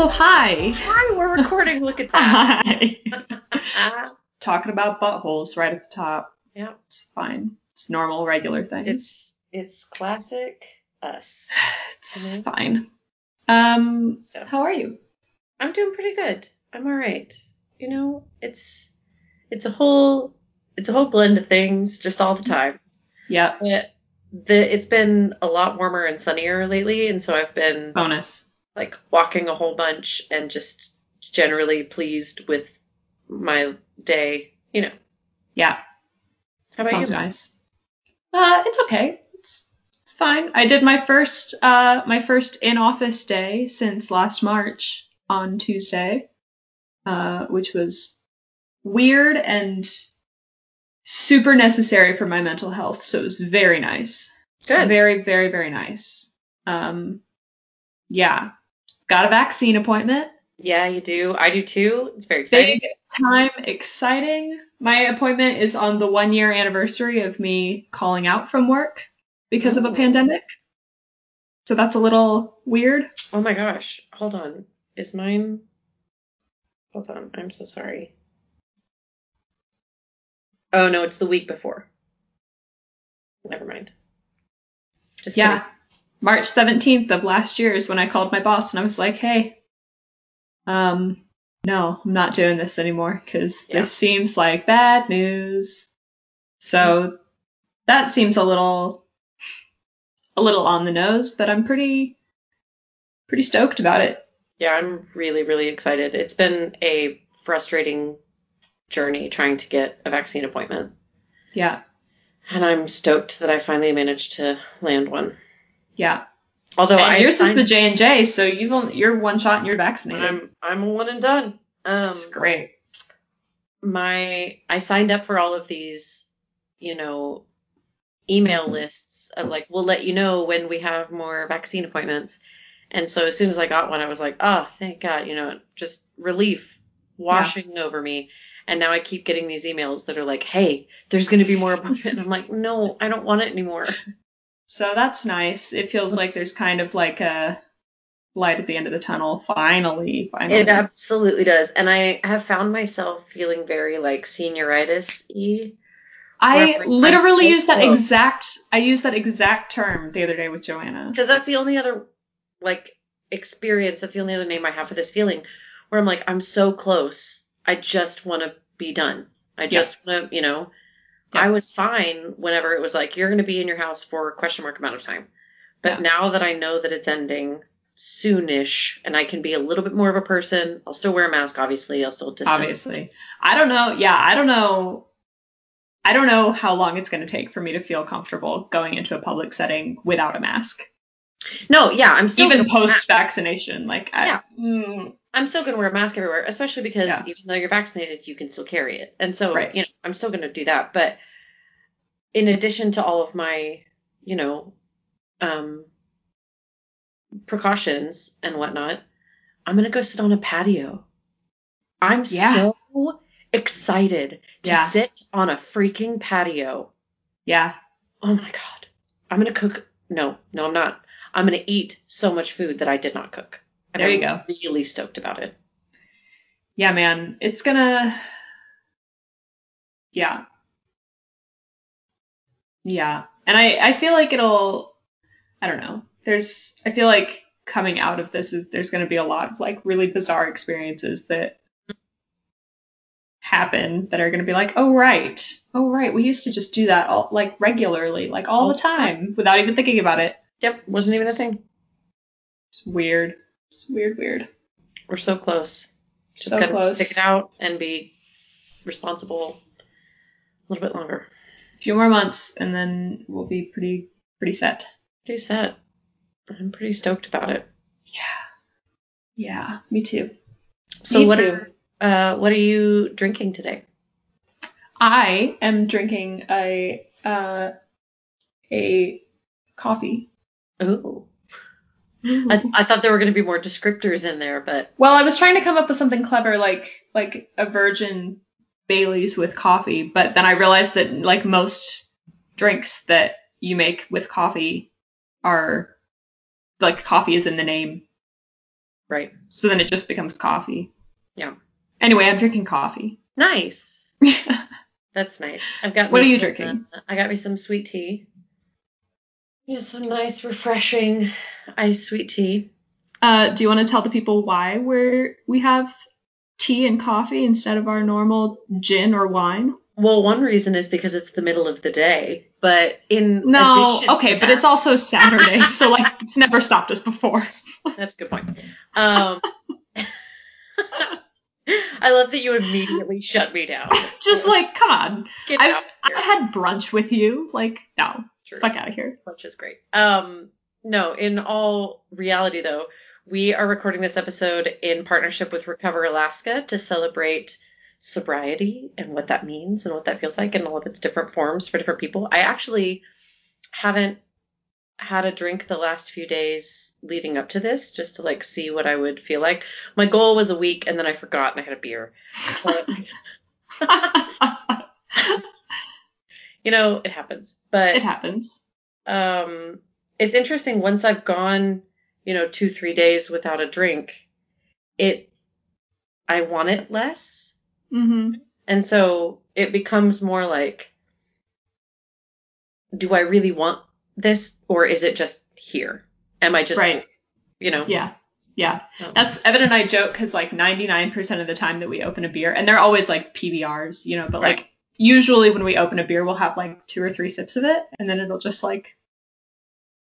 Also, hi. Hi, we're recording. Look at that. Hi. Talking about buttholes right at the top. yeah, It's fine. It's normal, regular thing. it's it's classic us. it's Mhm. fine. Um, So how are you? I'm doing pretty good. I'm all right. You know, it's it's a whole it's a whole blend of things just all the time. Yeah, But the it's been a lot warmer and sunnier lately, and so I've been bonus. Like walking a whole bunch and just generally pleased with my day. You know. Yeah, How about sounds you? nice. Uh, it's okay. It's it's fine. I did my first uh my first in office day since last March on Tuesday, uh, which was weird and super necessary for my mental health. So it was very nice. Good. Very, very, very nice. Um, yeah. Got a vaccine appointment. Yeah, you do. I do too. It's very exciting. Big time exciting. My appointment is on the one year anniversary of me calling out from work because of a Oh. pandemic. So that's a little weird. Oh my gosh. Hold on. Is mine. Hold on. I'm so sorry. Oh no, it's the week before. Never mind. Just Yeah. kidding. March 17th of last year is when I called my boss and I was like, hey, um, no, I'm not doing this anymore because Yeah. this seems like bad news. So that seems a little, a little on the nose, but I'm pretty, pretty stoked about it. Yeah, I'm really, really excited. It's been a frustrating journey trying to get a vaccine appointment. Yeah, And I'm stoked that I finally managed to land one. Yeah. Although and I yours is the J and J, so you've only, you're one shot and you're vaccinated. I'm I'm a one and done. Um That's great. my I signed up for all of these, you know, email lists of like we'll let you know when we have more vaccine appointments. And so as soon as I got one, I was like, oh, thank God, you know, just relief washing over me. And now I keep getting these emails that are like, hey, there's going to be more appointment. I'm like, no, I don't want it anymore. So that's nice. It feels like there's kind of like a light at the end of the tunnel. Finally, finally. It absolutely does. And I have found myself feeling very like senioritis y. I like, literally so used that exact. I used that exact term the other day with Joanna. because that's the only other like experience that's the only other name i have for this feeling where i'm like i'm so close i just want to be done i just want to you know Yeah. I was fine whenever it was like you're going to be in your house for a question mark amount of time but Yeah. now that i know that it's ending soonish and i can be a little bit more of a person i'll still wear a mask obviously i'll still distance Obviously, I don't know. Yeah, I don't know. I don't know how long it's going to take for me to feel comfortable going into a public setting without a mask, no yeah i'm still even gonna wear a post vaccination. Like, I, Yeah. mm, I'm still going to wear a mask everywhere, especially because Yeah. even though you're vaccinated, you can still carry it. And so, Right. you know, I'm still going to do that. But in addition to all of my, you know, um, precautions and whatnot, I'm going to go sit on a patio. I'm Yeah. so excited to Yeah. sit on a freaking patio. yeah, Oh my God. I'm going to cook. No, no, I'm not. I'm going to eat so much food that I did not cook. There you I'm go. really stoked about it. yeah, man. It's gonna. Yeah. Yeah. And I, I feel like it'll, I don't know. There's, I feel like coming out of this is, there's going to be a lot of like really bizarre experiences that happen that are going to be like, oh, right. Oh, right. We used to just do that all, like regularly, like all the time without even thinking about it. Yep, wasn't even a thing. It's weird. It's weird, weird. We're so close. Just So gotta close. stick it out and be responsible a little bit longer. A few more months and then we'll be pretty, pretty set. Pretty set. I'm pretty stoked about it. Yeah. Yeah. Me too. So Me what too. are uh what are you drinking today? I am drinking a uh, a coffee. Ooh. I, th- I thought there were going to be more descriptors in there, but well, I was trying to come up with something clever, like like a virgin Bailey's with coffee, but then I realized that like most drinks that you make with coffee are like coffee is in the name Right. So then it just becomes coffee. Yeah. Anyway, I'm drinking coffee. Nice. That's nice. I've got. What are you some, drinking? uh, I got me some sweet tea. Yeah, some nice, refreshing iced sweet tea. Uh, do you want to tell the people why we're we have tea and coffee instead of our normal gin or wine? Well, one reason is because it's the middle of the day, but in No, addition okay, to but that- it's also Saturday, so like it's never stopped us before. That's a good point. Um, I love that you immediately shut me down. Just like, come on. Get I've I've had brunch with you. Like, no, True. fuck out of here. Which is great. Um, no, in all reality though, we are recording this episode in partnership with Recover Alaska to celebrate sobriety and what that means and what that feels like and all of its different forms for different people. I actually haven't had a drink the last few days leading up to this just to like see what I would feel like. My goal was a week and then I forgot and I had a beer. But, you know, it happens. But it happens. um it's interesting once I've gone, you know, 2 3 days without a drink, it I want it less. hmm And so it becomes more like do I really want this or is it just here? Am I just Right. you know? Yeah. Yeah. Oh. That's Evan and I joke because like 99% of the time that we open a beer, and they're always like PBRs, you know, but Right. like usually when we open a beer, we'll have like two or three sips of it, and then it'll just like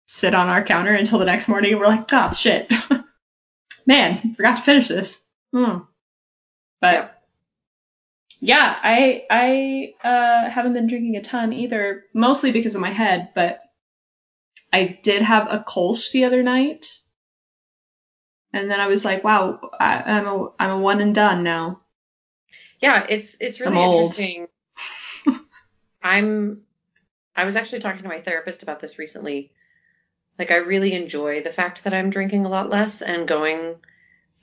sit on our counter until the next morning, and we're like, oh shit, man, forgot to finish this. Hmm. But yeah, I I uh, haven't been drinking a ton either, mostly because of my head, but I did have a Kolsch the other night. And then I was like, wow, I, I'm a I'm a one and done now. Yeah, it's it's really I'm old. I'm I was actually talking to my therapist about this recently. Like I really enjoy the fact that I'm drinking a lot less and going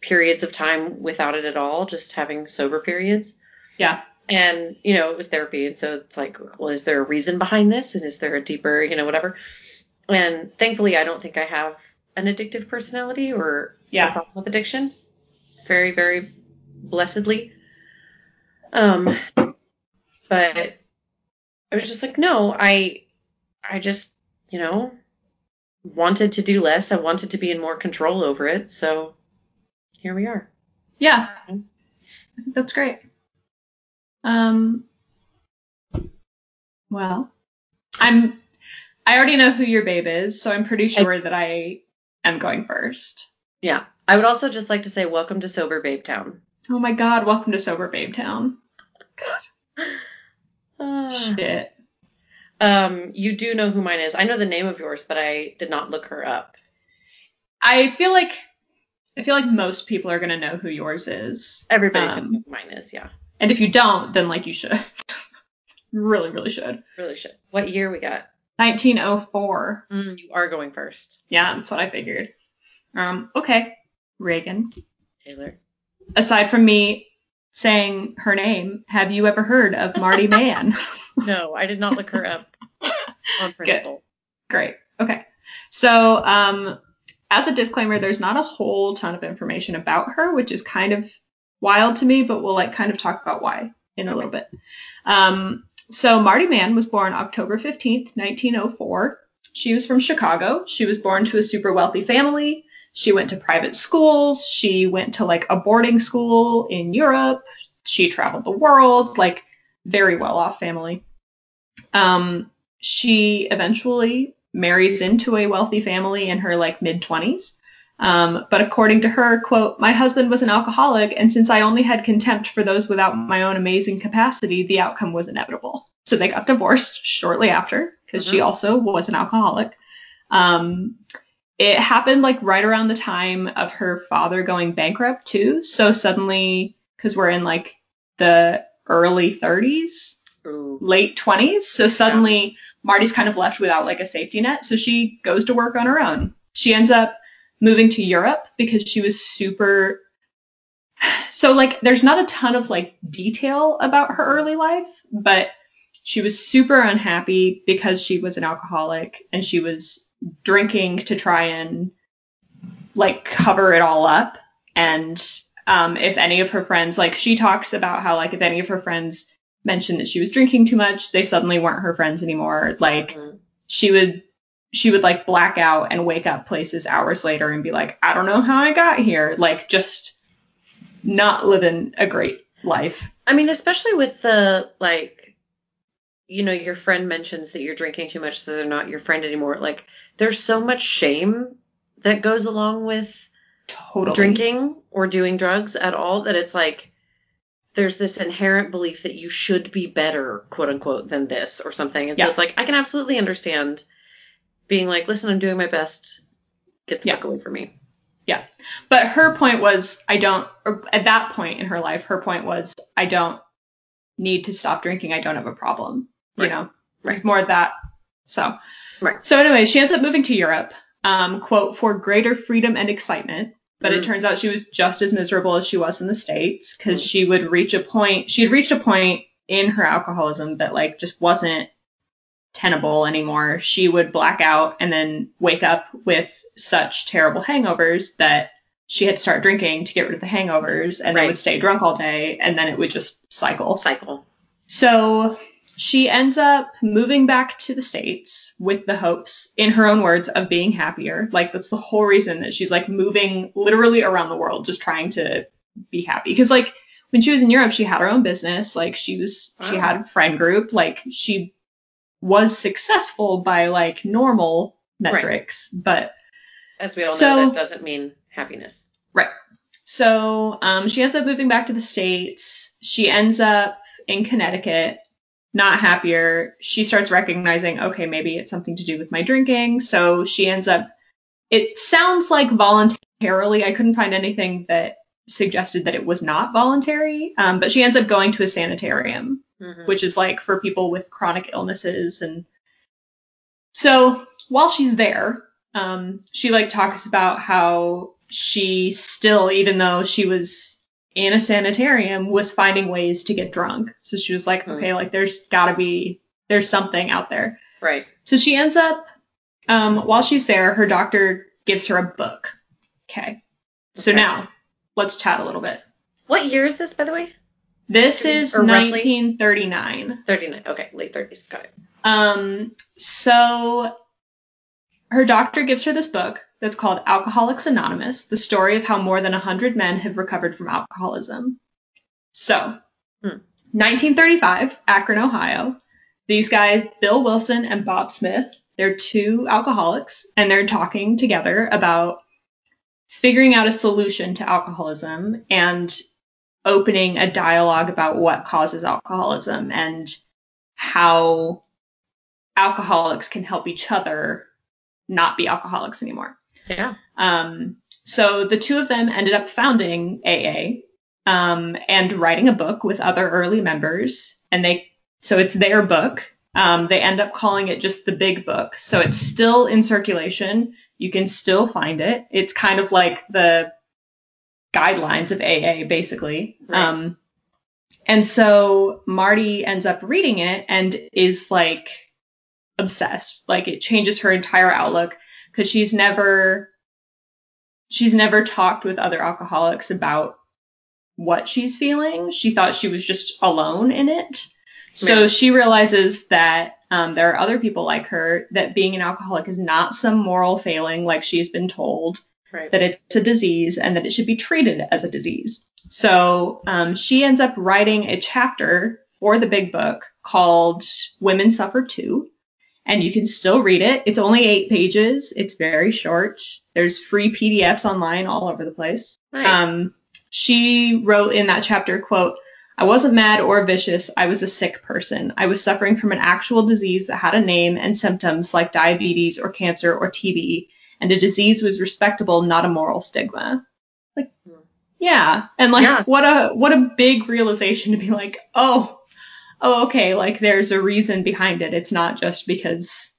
periods of time without it at all, just having sober periods. Yeah. And, you know, it was therapy and so it's like, well, is there a reason behind this and is there a deeper, you know, whatever. And thankfully I don't think I have an addictive personality or a Yeah. problem with addiction. Very, very blessedly. Um, but I was just like, no, I, I just, you know, wanted to do less. I wanted to be in more control over it. So here we are. Yeah. I think that's great. Um well, I'm I already know who your babe is, so I'm pretty sure that I am going first. Yeah. I would also just like to say welcome to Sober Babe Town. Oh my god, welcome to Sober Babe Town. Ah. Shit. Um, you do know who mine is. I know the name of yours, but I did not look her up. I feel like I feel like most people are gonna know who yours is. Everybody's Um, gonna know who mine is. Yeah, And if you don't, then like you should. really, really should. really should. What year we got? 1904. Mm, you are going first, Yeah, that's what I figured. Um, okay. Reagan. Taylor. Aside from me saying her name, have you ever heard of Marty Mann? No, I did not look her up on principle. Great. Okay. So, um, as a disclaimer, there's not a whole ton of information about her, which is kind of wild to me, but we'll like kind of talk about why in a little bit. Um, so Marty Mann was born October 15th, 1904. She was from Chicago. She was born to a super wealthy family. She went to private schools. She went to like a boarding school in Europe. She traveled the world, like very well off family. Um, she eventually marries into a wealthy family in her like mid 20s. Um, but according to her, quote, my husband was an alcoholic, and since I only had contempt for those without my own amazing capacity, the outcome was inevitable. So they got divorced shortly after because she Mhm. also was an alcoholic. Um, it happened like right around the time of her father going bankrupt too. So suddenly, because we're in like the early 30s, Ooh. late 20s. So suddenly Marty's kind of left without like a safety net. So she goes to work on her own. She ends up moving to Europe because she was super. So like there's not a ton of like detail about her early life, but she was super unhappy because she was an alcoholic and she was drinking to try and like cover it all up. And um, if any of her friends, like she talks about how like if any of her friends mentioned that she was drinking too much, they suddenly weren't her friends anymore. Like Mhm. she would she would like black out and wake up places hours later and be like, I don't know how I got here. Like just not living a great life. I mean, especially with the like, you know, your friend mentions that you're drinking too much, so they're not your friend anymore. Like, there's so much shame that goes along with Totally. drinking or doing drugs at all that it's like there's this inherent belief that you should be better, quote unquote, than this or something. And so it's like I can absolutely understand being like, listen, I'm doing my best. Get the Yeah. fuck away from me. Yeah. But her point was, I don't, or at that point in her life, her point was, I don't need to stop drinking. I don't have a problem. You know, it Right. was more that. So, Right. so anyway, she ends up moving to Europe, um, quote, for greater freedom and excitement. But it Mhm. turns out she was just as miserable as she was in the States because Mm. she would reach a point, she had reached a point in her alcoholism that like just wasn't tenable anymore. She would black out and then wake up with such terrible hangovers that she had to start drinking to get rid of the hangovers and then would stay drunk all day and then it would just cycle. Cycle. So she ends up moving back to the States with the hopes, in her own words, of being happier. Like that's the whole reason that she's like moving literally around the world just trying to be happy. Because like when she was in Europe, she had her own business. Like she was she had a friend group. Like she was successful by like normal Right. metrics. But As we all So- know, that doesn't mean happiness. Right. So um, she ends up moving back to the States. She ends up in Connecticut, not happier. She starts recognizing, okay, maybe it's something to do with my drinking. So she ends up, it sounds like voluntarily. I couldn't find anything that suggested that it was not voluntary, um, but she ends up going to a sanitarium Mhm. which is like for people with chronic illnesses and so while she's there um, she like talks about how she still even though she was in a sanitarium was finding ways to get drunk so she was like Hmm. okay like there's gotta be there's something out there Right. so she ends up um, while she's there her doctor gives her a book okay so Okay. now let's chat a little bit What year is this, by the way? this is Or roughly? 1939 39. Okay, late 30s. Got it. Um, so her doctor gives her this book that's called Alcoholics Anonymous, the story of how more than 100 men have recovered from alcoholism. So, Hmm. 1935, Akron, Ohio. These guys, Bill Wilson and Bob Smith, they're two alcoholics, and they're talking together about figuring out a solution to alcoholism and opening a dialogue about what causes alcoholism and how alcoholics can help each other not be alcoholics anymore. Yeah. Um, so the two of them ended up founding AA um, and writing a book with other early members, and they so it's their book. Um, they end up calling it just the Big Book, so it's still in circulation. You can still find it. It's kind of like the guidelines of AA, basically. Right. Um, and so Marty ends up reading it and is like obsessed. Like it changes her entire outlook because she's never she's never talked with other alcoholics about what she's feeling. She thought she was just alone in it. So she realizes that um, there are other people like her, that being an alcoholic is not some moral failing like she's been told, Right. that it's a disease and that it should be treated as a disease. So um, she ends up writing a chapter for the big book called Women Suffer Too. And you can still read it. It's only eight pages. It's very short. There's free PDFs online all over the place. Nice. Um, she wrote in that chapter, quote, I wasn't mad or vicious. I was a sick person. I was suffering from an actual disease that had a name and symptoms like diabetes or cancer or TB, and a disease was respectable, not a moral stigma. Like, Hmm. yeah, and like, Yeah. what a what a big realization to be like, oh, oh, okay, like there's a reason behind it. It's not just because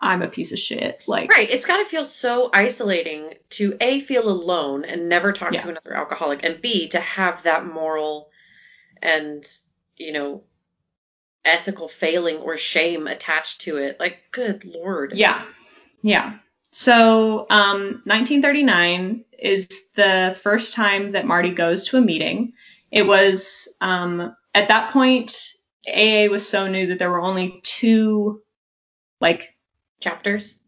I'm a piece of shit. Like, Right. It's got to feel so isolating to A, feel alone and never talk Yeah. to another alcoholic, and B, to have that moral and, you know, ethical failing or shame attached to it. Like, good lord. Yeah. Yeah. So, um, 1939, is the first time that Marty goes to a meeting. It was um, at that point AA was so new that there were only two like Chapters.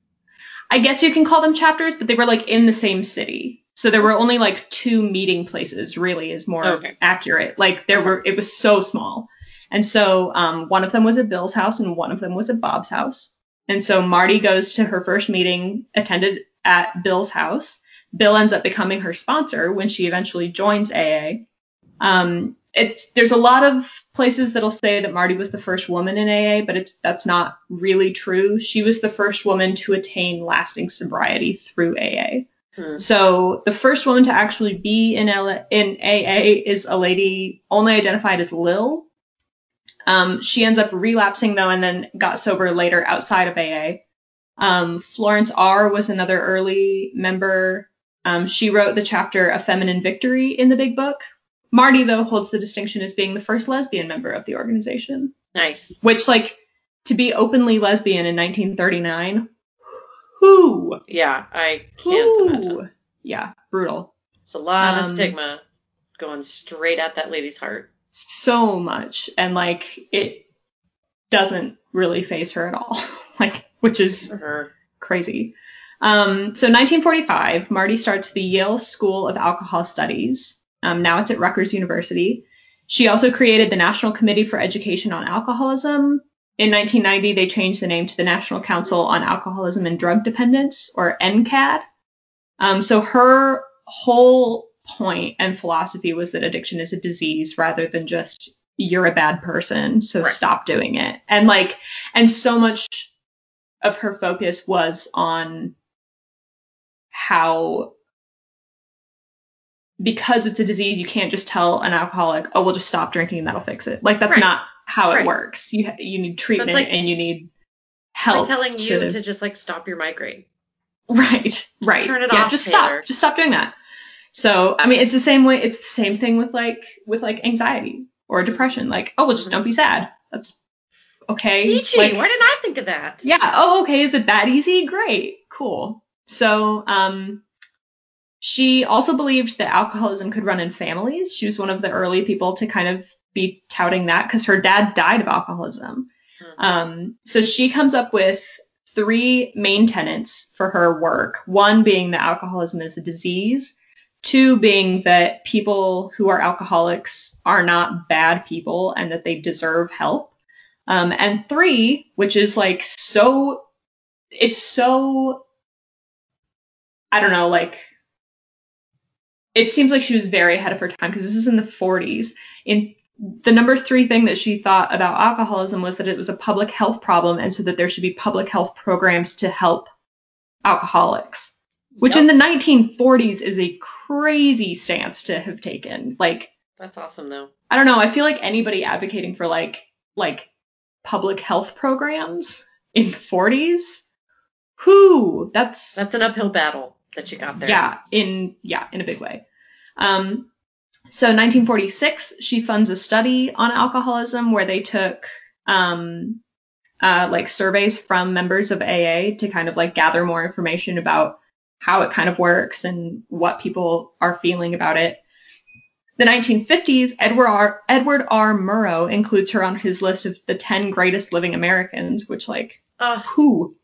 I guess you can call them chapters, but they were like in the same city. So there were only like two meeting places, really, is more Okay. accurate. Like there were, it was so small. And so um, one of them was at Bill's house and one of them was at Bob's house. And so Marty goes to her first meeting attended at Bill's house. Bill ends up becoming her sponsor when she eventually joins AA. Um, it's there's a lot of places that'll say that Marty was the first woman in AA, but it's that's not really true. She was the first woman to attain lasting sobriety through AA. Hmm. So the first woman to actually be in L- in AA is a lady only identified as Lil. Um, she ends up relapsing though, and then got sober later outside of AA. Um, Florence R was another early member. Um, she wrote the chapter A Feminine Victory in the Big Book. Marty though holds the distinction as being the first lesbian member of the organization, Nice. which like to be openly lesbian in 1939. Whoo! Yeah, I can't imagine. Yeah, brutal. It's a lot of Um, stigma going straight at that lady's heart. so much and like it doesn't really phase her at all like which is crazy um, so 1945 marty starts the yale school of alcohol studies um, now it's at rutgers university she also created the national committee for education on alcoholism in 1990 they changed the name to the national council on alcoholism and drug dependence or ncad um, so her whole point and philosophy was that addiction is a disease rather than just you're a bad person, so Right. stop doing it. And like, and so much of her focus was on how because it's a disease, you can't just tell an alcoholic, oh, we'll just stop drinking and that'll fix it. Like that's Right. not how it works. You you need treatment like- and you need help. like telling you to- to just like stop your migraine. Right, right. Turn it yeah, off, just Taylor. stop. Just stop doing that. So, I mean, it's the same way. It's the same thing with like with like anxiety or depression. Like, oh, well, just Mhm. don't be sad. That's okay. Peachy, Like, why didn't I think of that? yeah. Oh, okay. Is it that easy? Great. Cool. So, um, she also believed that alcoholism could run in families. She was one of the early people to kind of be touting that because her dad died of alcoholism. Hmm. Um, so she comes up with three main tenets for her work. One being that alcoholism is a disease. Two being that people who are alcoholics are not bad people and that they deserve help. Um, and three, which is like so, it's so, I don't know, like, it seems like she was very ahead of her time because this is in the 40s. In the number three thing that she thought about alcoholism was that it was a public health problem and so that there should be public health programs to help alcoholics, which Yep. in the 1940s is a crazy stance to have taken. Like, That's awesome though. I don't know, I feel like anybody advocating for like like public health programs in the 40s, whoo, that's That's an uphill battle that you got there. yeah, in yeah, in a big way. Um, so 1946, she funds a study on alcoholism where they took um, uh, like surveys from members of AA to kind of like gather more information about how it kind of works and what people are feeling about it. The 1950s, Edward R. Edward R. Murrow includes her on his list of the 10 greatest living Americans, which like Ugh. who?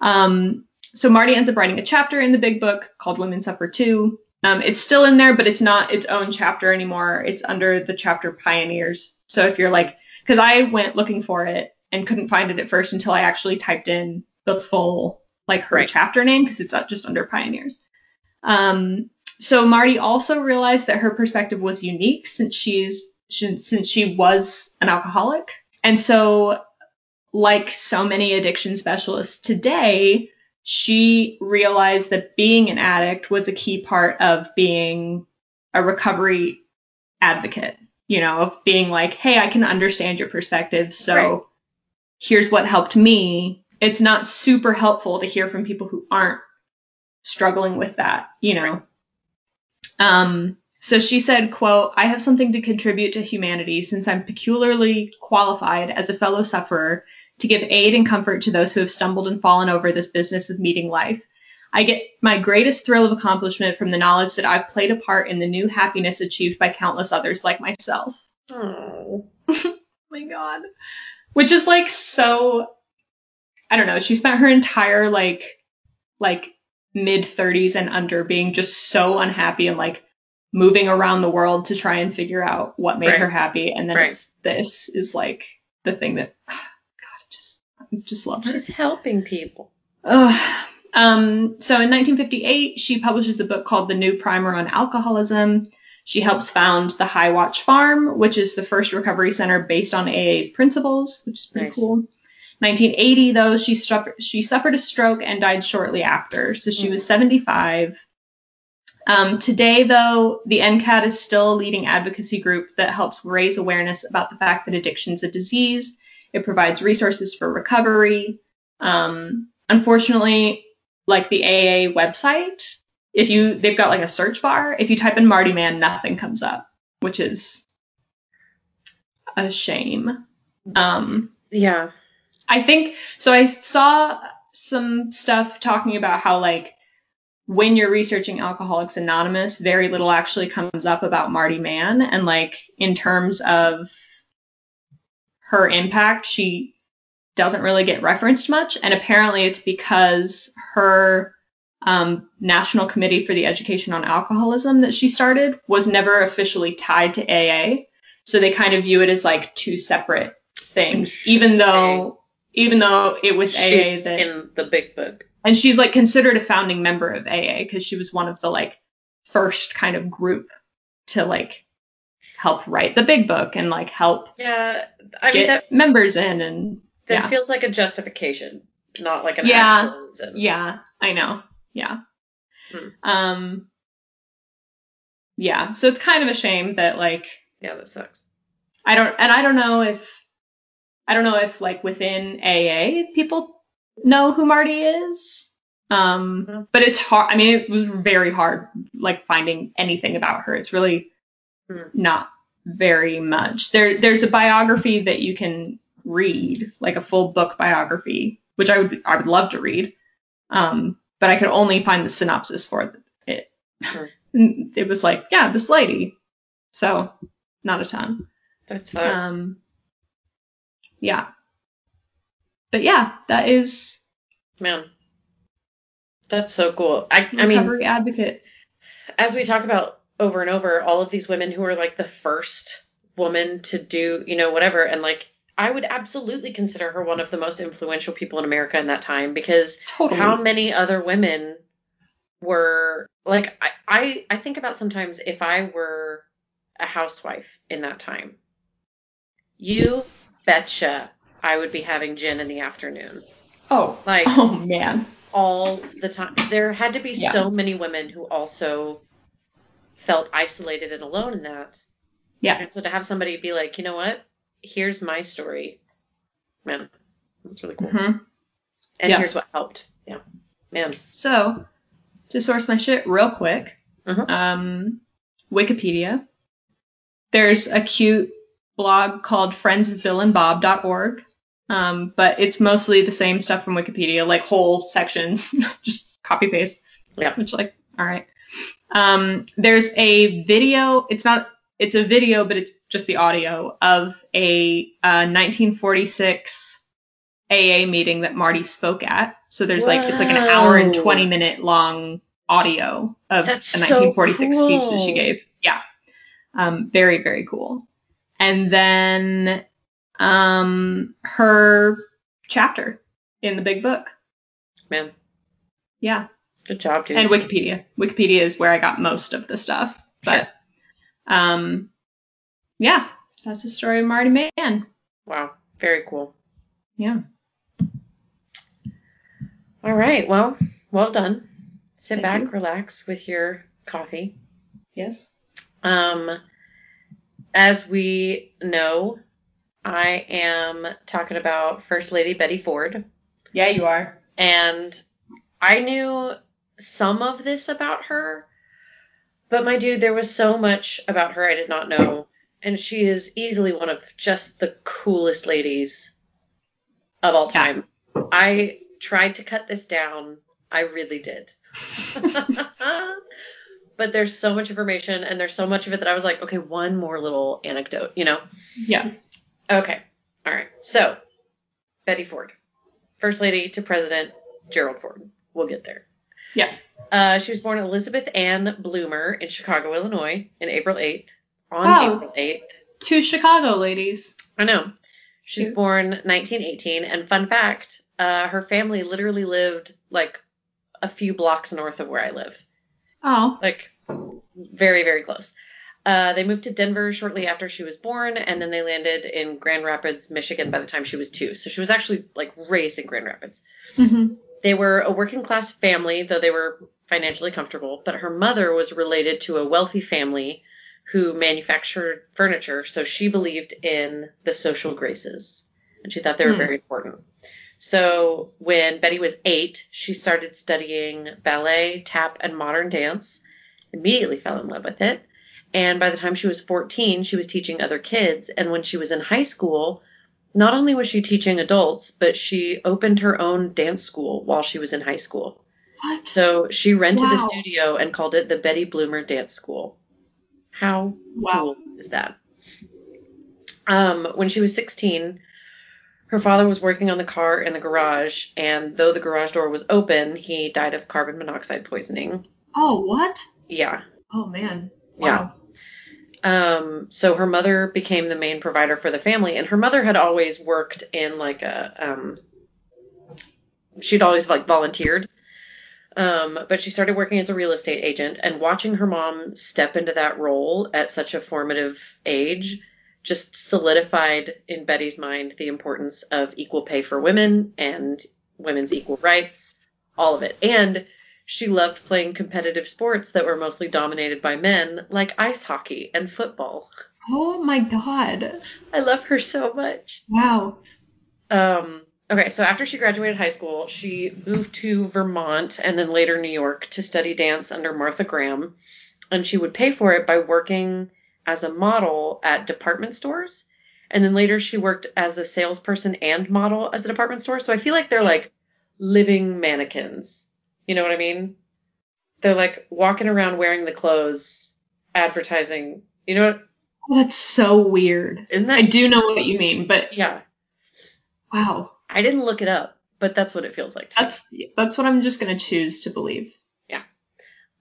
Um, so Marty ends up writing a chapter in the big book called Women Suffer Too. Um, it's still in there, but it's not its own chapter anymore. It's under the chapter Pioneers. So if you're like, because I went looking for it and couldn't find it at first until I actually typed in the full, like her Right. chapter name, because it's just under Pioneers. Um, so Marty also realized that her perspective was unique since she's she, since she was an alcoholic, and so like so many addiction specialists today, she realized that being an addict was a key part of being a recovery advocate, you know, of being like, hey, I can understand your perspective. So Right. here's what helped me. It's not super helpful to hear from people who aren't struggling with that, you know. Right. Um, so she said, quote, I have something to contribute to humanity since I'm peculiarly qualified as a fellow sufferer to give aid and comfort to those who have stumbled and fallen over this business of meeting life. I get my greatest thrill of accomplishment from the knowledge that I've played a part in the new happiness achieved by countless others like myself. Hmm. Oh. my god. Which is like so I don't know, she spent her entire like like mid 30s and under being just so unhappy and like moving around the world to try and figure out what made Right. her happy and then Right. it's, this is like the thing that just love her. She's helping people. Ugh. Um, so in 1958, she publishes a book called The New Primer on Alcoholism. She helps found the High Watch Farm, which is the first recovery center based on AA's principles, which is pretty Nice. cool. 1980, though, she suffered she suffered a stroke and died shortly after, so she Mm. was 75. Um, today, though, the NCAT is still a leading advocacy group that helps raise awareness about the fact that addiction is a disease. It provides resources for recovery. Um, unfortunately, like the AA website, if you they've got like a search bar, if you type in Marty Mann, nothing comes up, which is a shame. Um, Yeah. I think so. I saw some stuff talking about how like when you're researching Alcoholics Anonymous, very little actually comes up about Marty Mann, and like in terms of her impact, she doesn't really get referenced much, and apparently it's because her um, National Committee for the Education on Alcoholism that she started was never officially tied to AA, so they kind of view it as like two separate things, even though even though it was She's AA that in the big book. and she's like considered a founding member of AA because she was one of the like first kind of group to like help write the big book and like help Yeah. I get mean that members in and that yeah. feels like a justification, not like an Yeah. yeah I know yeah Hmm. um yeah so it's kind of a shame that like Yeah, that sucks. I don't and I don't know if I don't know if like within AA people know who Marty is. Um but it's hard I mean it was very hard like finding anything about her. It's really. Not very much. There there's a biography that you can read, like a full book biography, which I would I would love to read. Um but I could only find the synopsis for it. Hmm. it was like, yeah, this lady. So, not a ton. That sucks. Um, yeah. But yeah, that is Man. That's so cool. I I mean, recovery advocate. as we talk about over and over, all of these women who are like the first woman to do, you know, whatever, and like I would absolutely consider her one of the most influential people in America in that time because Totally. how many other women were like I, I I think about sometimes if I were a housewife in that time, you betcha I would be having gin in the afternoon. oh, Like oh man. all the time. There had to be Yeah. so many women who also felt isolated and alone in that. Yeah. And so to have somebody be like, you know what? Here's my story. Man, that's really cool. hmm And Yeah. here's what helped. Yeah. Man. So, to source my shit real quick, Mhm. um, Wikipedia. There's a cute blog called friendsofbillandbob.org, um, but it's mostly the same stuff from Wikipedia, like whole sections, just copy paste. Yeah. Which like, all right. Um, there's a video. It's not. It's a video, but it's just the audio of a uh, 1946 AA meeting that Marty spoke at. So there's like it's like an hour and 20 minute long audio of That's a so 1946 speech that she gave. Yeah. Um, very very cool. And then um, her chapter in the big book. Man. Yeah. Good job, dude. And Wikipedia. Wikipedia is where I got most of the stuff. But um, yeah, that's the story of Marty Mann. wow. Very cool. Yeah. All right. Well, well done. Sit Thank back, you. relax with your coffee. Yes. Um, as we know, I am talking about First Lady Betty Ford, Yeah, you are. and I knew some of this about her, but my dude, there was so much about her I did not know, and she is easily one of just the coolest ladies of all Yeah. time. I tried to cut this down. I really did. but there's so much information and there's so much of it that I was like, okay, one more little anecdote, you know? Yeah. Okay. All right. So, Betty Ford, First Lady to President Gerald Ford. We'll get there. Yeah. Uh, she was born Elizabeth Ann Bloomer in Chicago, Illinois, in April 8th. On Wow. April 8th. Two Chicago ladies. I know. She's Cute. born 1918, and fun fact, uh, her family literally lived like a few blocks north of where I live, Oh. like very, very close. Uh, they moved to Denver shortly after she was born, and then they landed in Grand Rapids, Michigan by the time she was two. So she was actually like raised in Grand Rapids. hmm They were a working class family, though they were financially comfortable, but her mother was related to a wealthy family who manufactured furniture, so she believed in the social graces and she thought they were Hmm. very important. So when Betty was eight, she started studying ballet, tap, and modern dance, immediately fell in love with it. And by the time she was 14, she was teaching other kids. And when she was in high school, not only was she teaching adults, but she opened her own dance school while she was in high school. What? So she rented a studio and called it the Betty Bloomer Dance School. How Wow. cool is that? Um, when she was 16, her father was working on the car in the garage, and though the garage door was open, he died of carbon monoxide poisoning. Oh, what? Yeah. Oh man. Yeah. Um, so her mother became the main provider for the family, and her mother had always worked in like a um, she'd always like volunteered. Um, but she started working as a real estate agent, and watching her mom step into that role at such a formative age just solidified in Betty's mind the importance of equal pay for women and women's equal rights, all of it. And she loved playing competitive sports that were mostly dominated by men, like ice hockey and football. Oh my god. I love her so much. Wow. Um, okay, so after she graduated high school, she moved to Vermont and then later New York to study dance under Martha Graham. And she would pay for it by working as a model at department stores. And then later she worked as a salesperson and model as a department store. So I feel like they're like living mannequins. You know what I mean? They're like walking around wearing the clothes, advertising. You know what? That's so weird. Isn't I do know what you mean, but Yeah. wow. I didn't look it up, but that's what it feels like. To me. That's that's what I'm just gonna choose to believe. Yeah.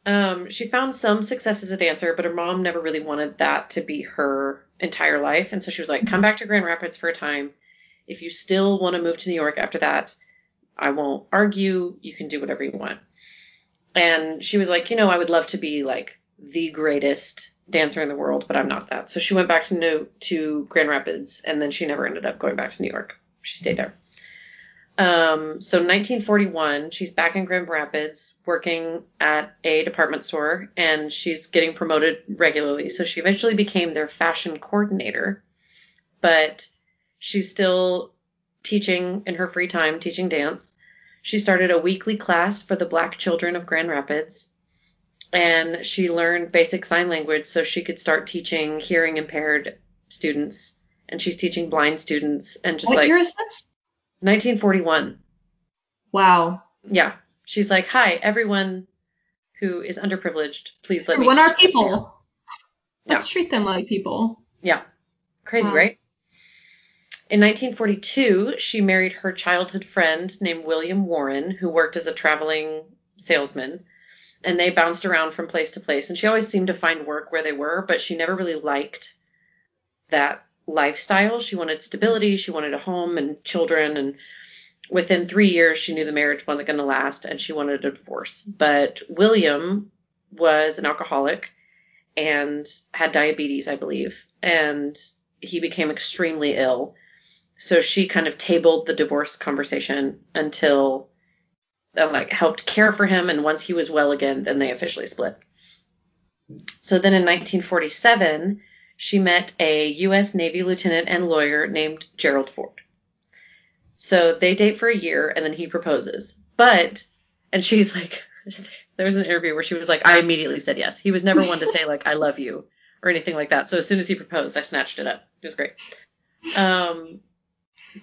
Um, she found some success as a dancer, but her mom never really wanted that to be her entire life. And so she was like, come back to Grand Rapids for a time. If you still want to move to New York after that, I won't argue. You can do whatever you want. And she was like, you know, I would love to be like the greatest dancer in the world, but I'm not that. So she went back to New to Grand Rapids, and then she never ended up going back to New York. She stayed there. Um, so 1941, she's back in Grand Rapids working at a department store and she's getting promoted regularly. So she eventually became their fashion coordinator, but she's still teaching in her free time, teaching dance. She started a weekly class for the black children of Grand Rapids and she learned basic sign language so she could start teaching hearing impaired students and she's teaching blind students and just what like year is this? 1941. Wow. Yeah. She's like, hi, everyone who is underprivileged, please let me. When are people? dance." Let's treat them like people. Yeah. Crazy, Wow. right? In 1942, she married her childhood friend named William Warren, who worked as a traveling salesman. And they bounced around from place to place. And she always seemed to find work where they were, but she never really liked that lifestyle. She wanted stability. She wanted a home and children. And within three years, she knew the marriage wasn't going to last and she wanted a divorce. But William was an alcoholic and had diabetes, I believe. And he became extremely ill. So she kind of tabled the divorce conversation until uh, like helped care for him and once he was well again then they officially split. So then in 1947 she met a US Navy lieutenant and lawyer named Gerald Ford. So they date for a year and then he proposes. But and she's like there was an interview where she was like I immediately said yes. He was never one to say like I love you or anything like that. So as soon as he proposed, I snatched it up. It was great. Um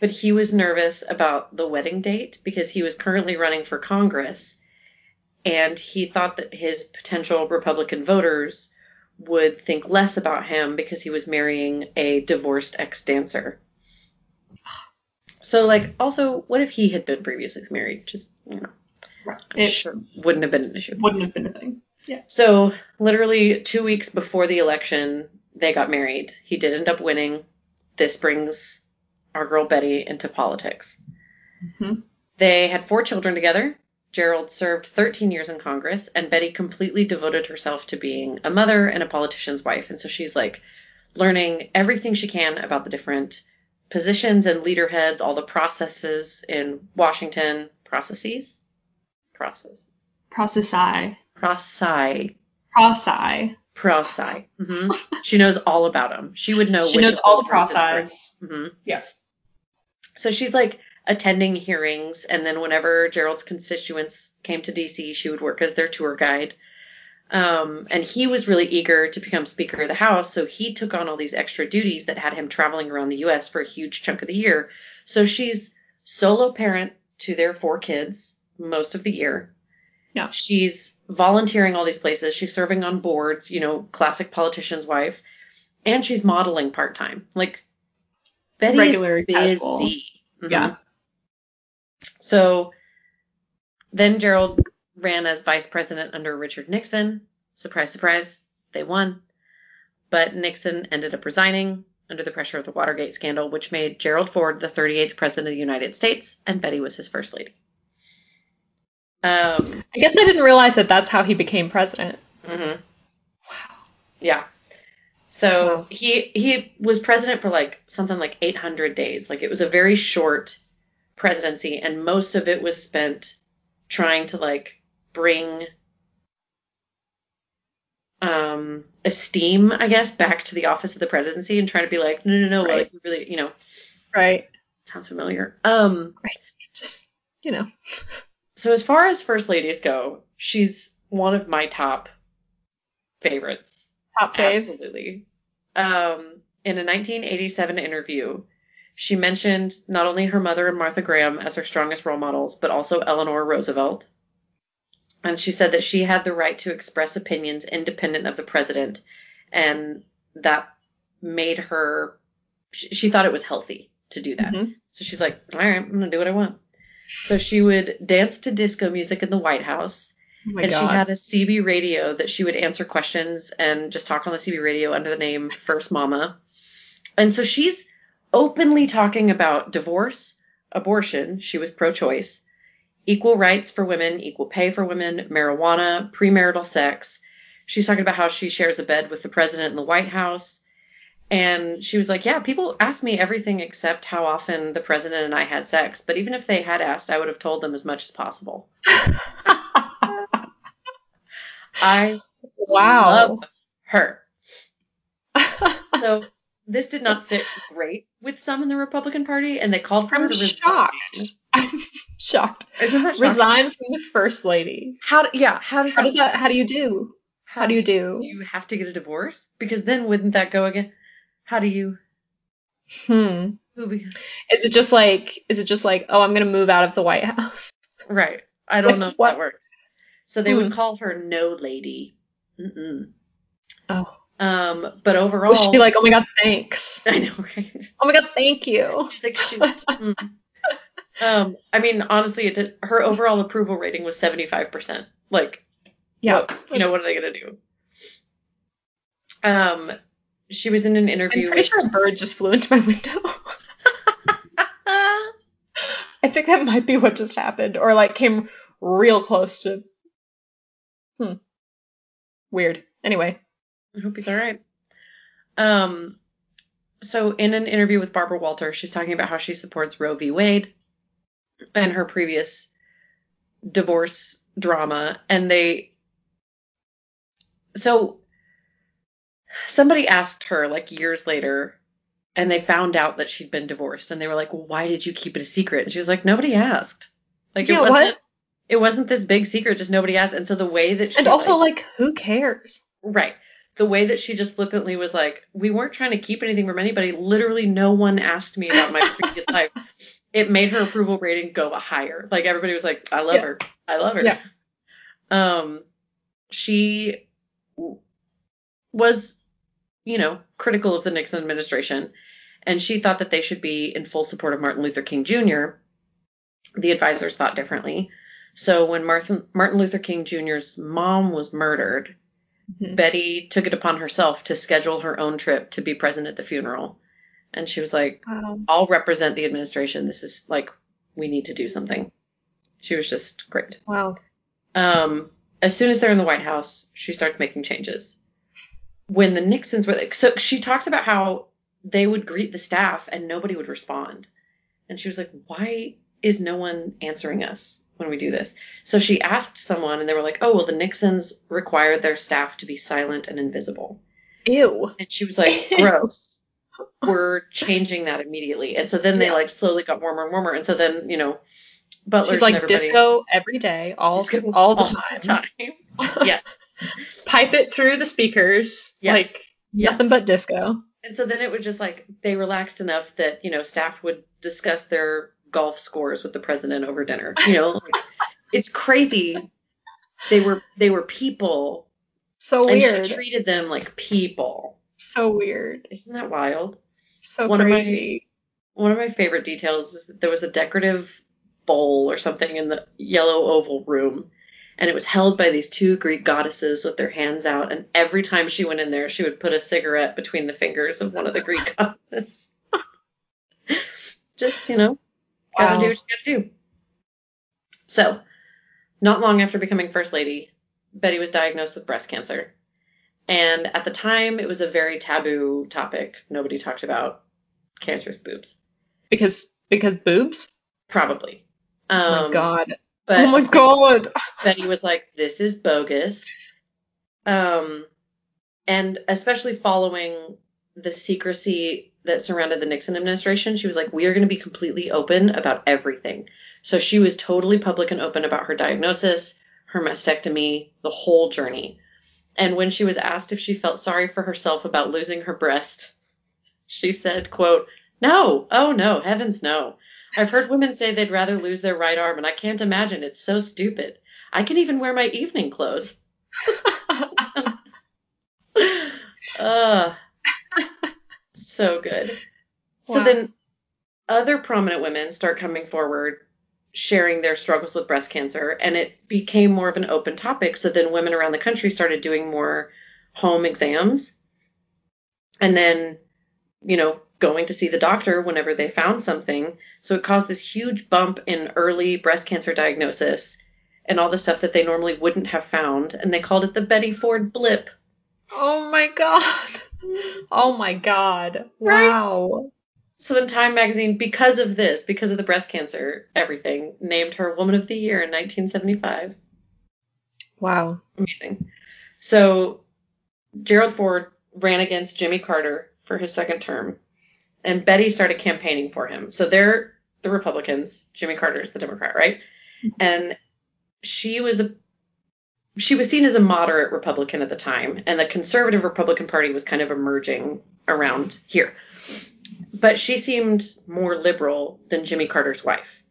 but he was nervous about the wedding date because he was currently running for Congress and he thought that his potential Republican voters would think less about him because he was marrying a divorced ex dancer. So, like, also, what if he had been previously married? Just, you know, It sure wouldn't have been an issue. wouldn't have been a thing. Yeah. So, literally two weeks before the election, they got married. He did end up winning. This brings our girl Betty into politics. hmm They had four children together. Gerald served 13 years in Congress, and Betty completely devoted herself to being a mother and a politician's wife. And so she's like learning everything she can about the different positions and leader heads, all the processes in Washington. Processes? Process. Processi. Processi. Processi. Processi. hmm she knows all about them. She would know She knows all the words is correct. process. hmm Yeah. So she's like attending hearings, and then whenever Gerald's constituents came to DC, she would work as their tour guide. Um, and he was really eager to become Speaker of the House, so he took on all these extra duties that had him traveling around the U.S. for a huge chunk of the year. So she's solo parent to their four kids most of the year. Yeah. She's volunteering all these places. She's serving on boards, you know, classic politician's wife, and she's modeling part time. Like Betty Regular, is casual. busy. Mhm. Yeah. So then Gerald ran as vice president under Richard Nixon. Surprise, surprise, they won. But Nixon ended up resigning under the pressure of the Watergate scandal, which made Gerald Ford the 38th president of the United States, and Betty was his first lady. Um, I guess I didn't realize that that's how he became president. Mm-hmm. Wow. Yeah. So Wow. he he was president for like something like 800 days. Like it was a very short presidency, and most of it was spent trying to like bring um esteem, I guess, back to the office of the presidency and trying to be like, no, no, no, Right. like really, you know, Right. sounds familiar. Um, Just, you know. so as far as first ladies go, she's one of my top favorites. Top fave. Absolutely. Um, in a 1987 interview, she mentioned not only her mother and Martha Graham as her strongest role models, but also Eleanor Roosevelt. And she said that she had the right to express opinions independent of the president, and that made her, she, thought it was healthy to do that. Mhm. So she's like, all right, I'm going to do what I want. So she would dance to disco music in the White House Oh and god. she had a CB radio that she would answer questions and just talk on the CB radio under the name First Mama. And so she's openly talking about divorce, abortion, she was pro choice, equal rights for women, equal pay for women, marijuana, premarital sex. She's talking about how she shares a bed with the president in the White House. And she was like, Yeah, people ask me everything except how often the president and I had sex. But even if they had asked, I would have told them as much as possible. I wow. love her. So this did not sit great with some in the Republican Party, and they called for her I'm to resign. shocked. I'm shocked. Isn't that shocking? Resign from the first lady. How? Do, yeah. How does How that? does that? How do you do? How do you do? Do you have to get a divorce? Because then wouldn't that go again? How do you? Hmm. who Is it just like? Is it just like? Oh, I'm gonna move out of the White House. Right. I don't Like, know if what? that works. So they Hmm. would call her no lady. Mm-mm. Oh. Um, but overall, Was she like? Oh my god, thanks. I know, right? Oh my god, thank you. She's like, shoot. Mm. Um, I mean, honestly, it did, her overall approval rating was 75%. Like, Yeah. what, you know, what are they gonna do? Um, she was in an I'm interview. pretty with, sure a bird just flew into my window. I think that might be what just happened, or like came real close to. Hmm. Weird. Anyway. I hope he's all right. Um, so in an interview with Barbara Walter, she's talking about how she supports Roe v. Wade and her previous divorce drama, and they. So somebody asked her like years later, and they found out that she'd been divorced, and they were like, well, "Why did you keep it a secret?" And she was like, "Nobody asked. Like Yeah, it wasn't. what? It wasn't this big secret. Just nobody asked." And so the way that she And also, like, who cares? Right. The way that she just flippantly was like, we weren't trying to keep anything from anybody. Literally, no one asked me about my previous life. It made her approval rating go higher. Like everybody was like, I love Yeah. her. I love her. Yeah. Um, she was, you know, critical of the Nixon administration, and she thought that they should be in full support of Martin Luther King Jr. The advisors thought differently. So when Martin, Martin Luther King Jr.'s mom was murdered, Mhm. Betty took it upon herself to schedule her own trip to be present at the funeral. And she was like, Wow. I'll represent the administration. This is like, we need to do something. She was just great. Wow. Um, as soon as they're in the White House, she starts making changes. When the Nixons were like, so she talks about how they would greet the staff and nobody would respond. And she was like, why is no one answering us when we do this? So she asked someone and they were like, oh, well, the Nixons required their staff to be silent and invisible. Ew. And she was like, gross. We're changing that immediately. And so then they Yeah. like slowly got warmer and warmer. And so then, you know, butlers She's like disco every day, all Disco all the all time. the time. Yeah. Pipe it through the speakers, Yes. like Yes. nothing but disco. And so then it would just like they relaxed enough that you know staff would discuss their golf scores with the president over dinner. You know, like, it's crazy. They were they were people, So weird and weird. she treated them like people. so weird. Isn't that wild? So One of my- crazy. One of my favorite details is that there was a decorative bowl or something in the yellow oval room. And it was held by these two Greek goddesses with their hands out. And every time she went in there, she would put a cigarette between the fingers of one of the Greek goddesses. Just, you know, gotta do what you gotta do. So, not long after becoming First Lady, Betty was diagnosed with breast cancer. And at the time, it was a very taboo topic. Nobody talked about cancerous boobs. Because because boobs? Probably. Oh Um, my god. But oh my god. Betty was like, "This is bogus," um, and especially following the secrecy that surrounded the Nixon administration, she was like, "We are going to be completely open about everything." So she was totally public and open about her diagnosis, her mastectomy, the whole journey. And when she was asked if she felt sorry for herself about losing her breast, she said, "quote No, oh no, heavens no." I've heard women say they'd rather lose their right arm, and I can't imagine. It's so stupid. I can even wear my evening clothes. uh, so good. So then other prominent women start coming forward sharing their struggles with breast cancer and it became more of an open topic. So then women around the country started doing more home exams and then you know going to see the doctor whenever they found something. So it caused this huge bump in early breast cancer diagnosis and all the stuff that they normally wouldn't have found. And they called it the Betty Ford blip. Oh my god. Oh my god. Right? Wow. So then Time magazine, because of this, because of the breast cancer, everything, named her Woman of the Year in 1975. Wow. Amazing. So Gerald Ford ran against Jimmy Carter for his second term, and Betty started campaigning for him. So they're the Republicans, Jimmy Carter is the Democrat, right? Mm-hmm. And she was a she was seen as a moderate Republican at the time, and the conservative Republican Party was kind of emerging around here. But she seemed more liberal than Jimmy Carter's wife.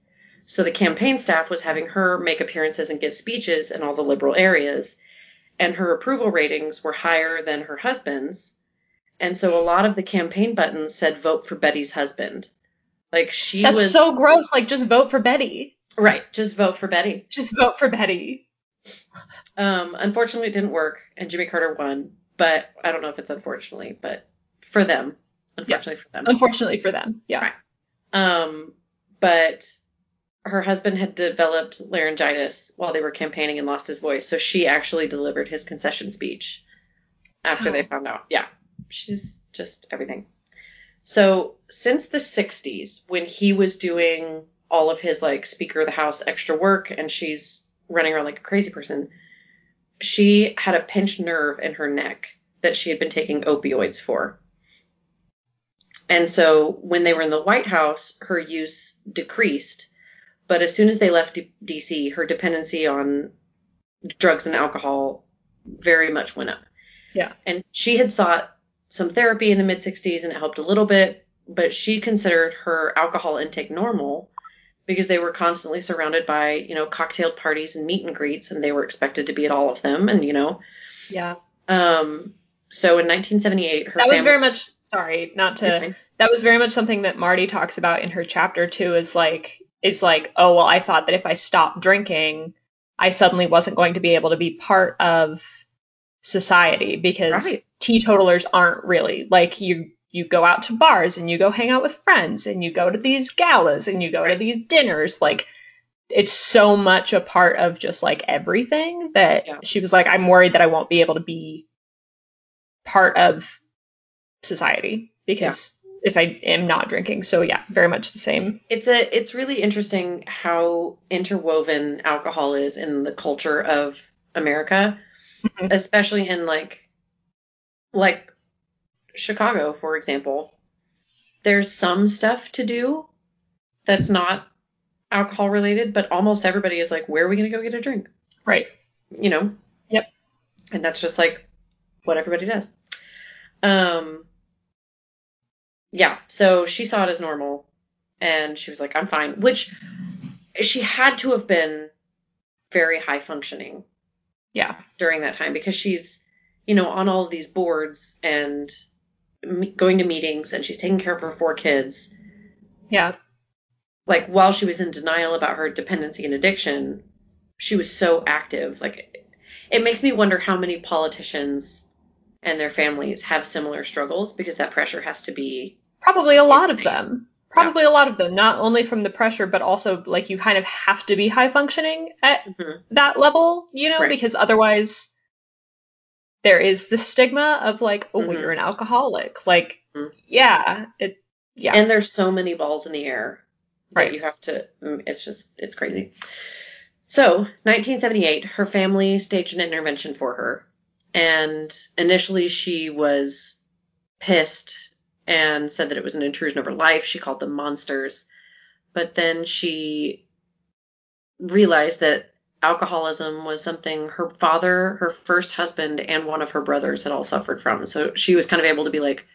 So the campaign staff was having her make appearances and give speeches in all the liberal areas, and her approval ratings were higher than her husband's. And so a lot of the campaign buttons said vote for Betty's husband. Like she That's was so gross. Like just vote for Betty. right, just vote for Betty. Just vote for Betty. Um, unfortunately, it didn't work, and Jimmy Carter won. But I don't know if it's unfortunately, but for them, unfortunately for them. Unfortunately for them. Yeah. Right. Um, but her husband had developed laryngitis while they were campaigning and lost his voice, so she actually delivered his concession speech after Wow. they found out. Yeah, she's just everything. So since the 60s, when he was doing all of his like Speaker of the House extra work and she's running around like a crazy person, she had a pinched nerve in her neck that she had been taking opioids for. And so when they were in the White House, her use decreased. But as soon as they left D- DC, her dependency on drugs and alcohol very much went up. Yeah. And she had sought some therapy in the mid 60s and it helped a little bit, but she considered her alcohol intake normal because they were constantly surrounded by, you know, cocktail parties and meet and greets and they were expected to be at all of them and you know. Yeah. Um so in 1978 her That was family- very much sorry, not to that was very much something that Marty talks about in her chapter too is like is like, oh well I thought that if I stopped drinking, I suddenly wasn't going to be able to be part of society because Right. teetotalers aren't really like you you go out to bars and you go hang out with friends and you go to these galas and you go to these dinners like it's so much a part of just like everything that Yeah. she was like I'm worried that I won't be able to be part of society because if I am not drinking. So yeah, very much the same. it's a it's really interesting how interwoven alcohol is in the culture of America, Mhm. especially in like like Chicago, for example. There's some stuff to do that's not alcohol related, but almost everybody is like, where are we going to go get a drink? Right. You know? Yep. And that's just like what everybody does. Um yeah, so she saw it as normal and she was like, I'm fine, which she had to have been very high functioning Yeah. during that time because she's, you know, on all of these boards and going to meetings and she's taking care of her four kids. Yeah. Like while she was in denial about her dependency and addiction, she was so active. Like it makes me wonder how many politicians and their families have similar struggles because that pressure has to be Probably a lot of them. Probably a lot of them, not only from the pressure, but also like you kind of have to be high functioning at Mhm. that level, you know, Right. because otherwise there is the stigma of like, oh, well, Mhm. you're an alcoholic. Like, Mhm. yeah, it, yeah, And there's so many balls in the air that Right. you have to. mm, It's just it's crazy. So 1978, her family staged an intervention for her, and initially she was pissed and said that it was an intrusion of her life. She called them monsters, but then she realized that alcoholism was something her father, her first husband, and one of her brothers had all suffered from. So she was kind of able to be like,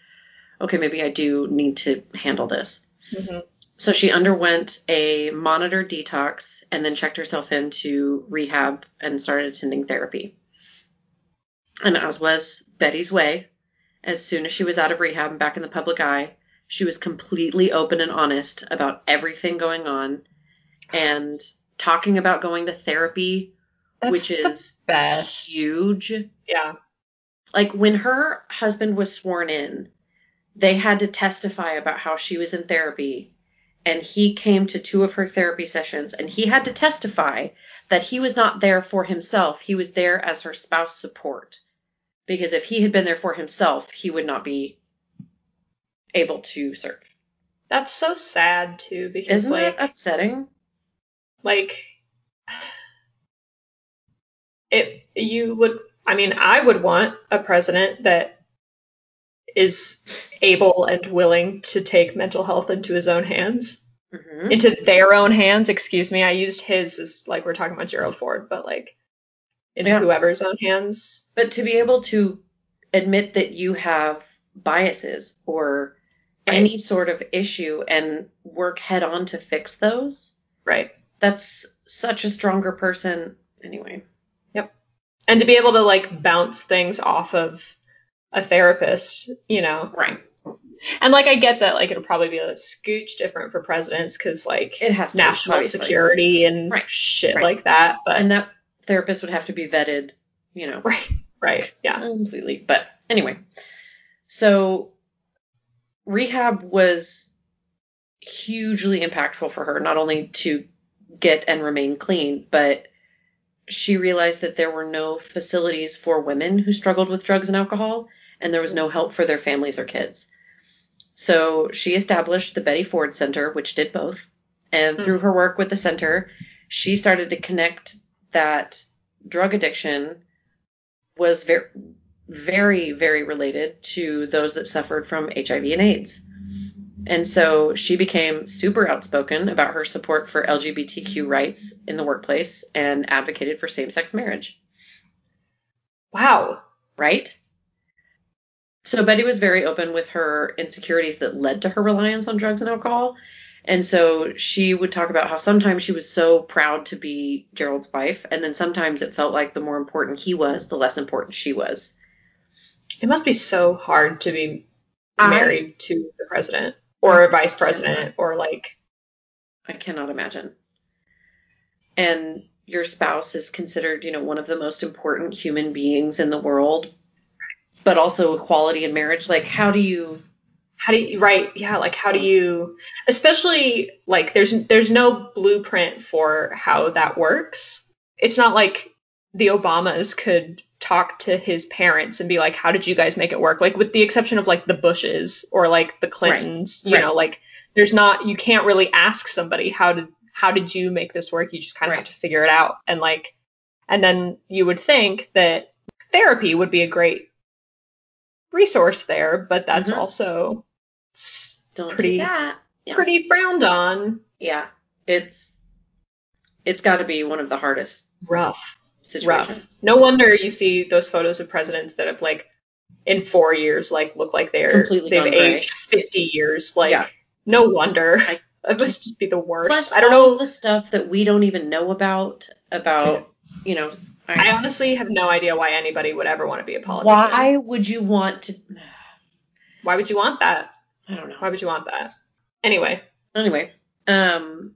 okay, maybe I do need to handle this. Mhm. So she underwent a monitor detox and then checked herself into rehab and started attending therapy. And as was Betty's way, as soon as she was out of rehab and back in the public eye, she was completely open and honest about everything going on and talking about going to therapy, that's which the is best. huge Yeah, like when her husband was sworn in, they had to testify about how she was in therapy. And he came to two of her therapy sessions and he had to testify that he was not there for himself. He was there as her spouse support. Because if he had been there for himself, he would not be able to serve. that's so sad too because Isn't like, upsetting? Like it you would i mean i would want a president that is able and willing to take mental health into his own hands. Hmm into their own hands excuse me. I used his as like we're talking about gerald ford but like into Yeah. whoever's own hands. But to be able to admit that you have biases or Right. any sort of issue and work head on to fix those, right that's such a stronger person. Anyway, Yep. and to be able to like bounce things off of a therapist you know right. and like i get that like it'll probably be a scooch different for presidents because like It has national obviously. security and Right, shit right. like that. But And that therapist would have to be vetted, you know, right, right, yeah, completely. But anyway, so rehab was hugely impactful for her, not only to get and remain clean, but she realized that there were no facilities for women who struggled with drugs and alcohol, and there was no help for their families or kids. So she established the Betty Ford Center, which did both. And Hmm. through her work with the center, she started to connect that drug addiction was very, very, very related to those that suffered from HIV and AIDS. And so she became super outspoken about her support for LGBTQ rights in the workplace and advocated for same sex marriage, wow, right? So Betty was very open with her insecurities that led to her reliance on drugs and alcohol. And so she would talk about how sometimes she was so proud to be Gerald's wife, and then sometimes it felt like the more important he was, the less important she was. It must be so hard to be I- married to the president or a vice president or like I cannot imagine. And your spouse is considered, you know, one of the most important human beings in the world, but also equality in marriage. Like, how do you? how do you right yeah like how do you especially like there's there's no blueprint for how that works it's not like the obamas could talk to his parents and be like how did you guys make it work like with the exception of like the bushes or like the clintons you right. know like there's not you can't really ask somebody how did how did you make this work you just kind of Right. have to figure it out and like and then you would think that therapy would be a great resource there but that's Mhm. also Don't Pretty- Yeah. pretty frowned on. Yeah, it's it's got to be one of the hardest Rough. Situations. Rough. No wonder you see those photos of presidents that have like in four years like look like they're Completely they've gray. aged fifty years. Like Yeah. no wonder. I- it must just be the worst. Plus, I don't all know. the stuff that we don't even know about about you know. I honestly have no idea why anybody would ever want to be a politician. why would you want to? Why would you want that? I don't know. Why would you want that? Anyway, Anyway, um,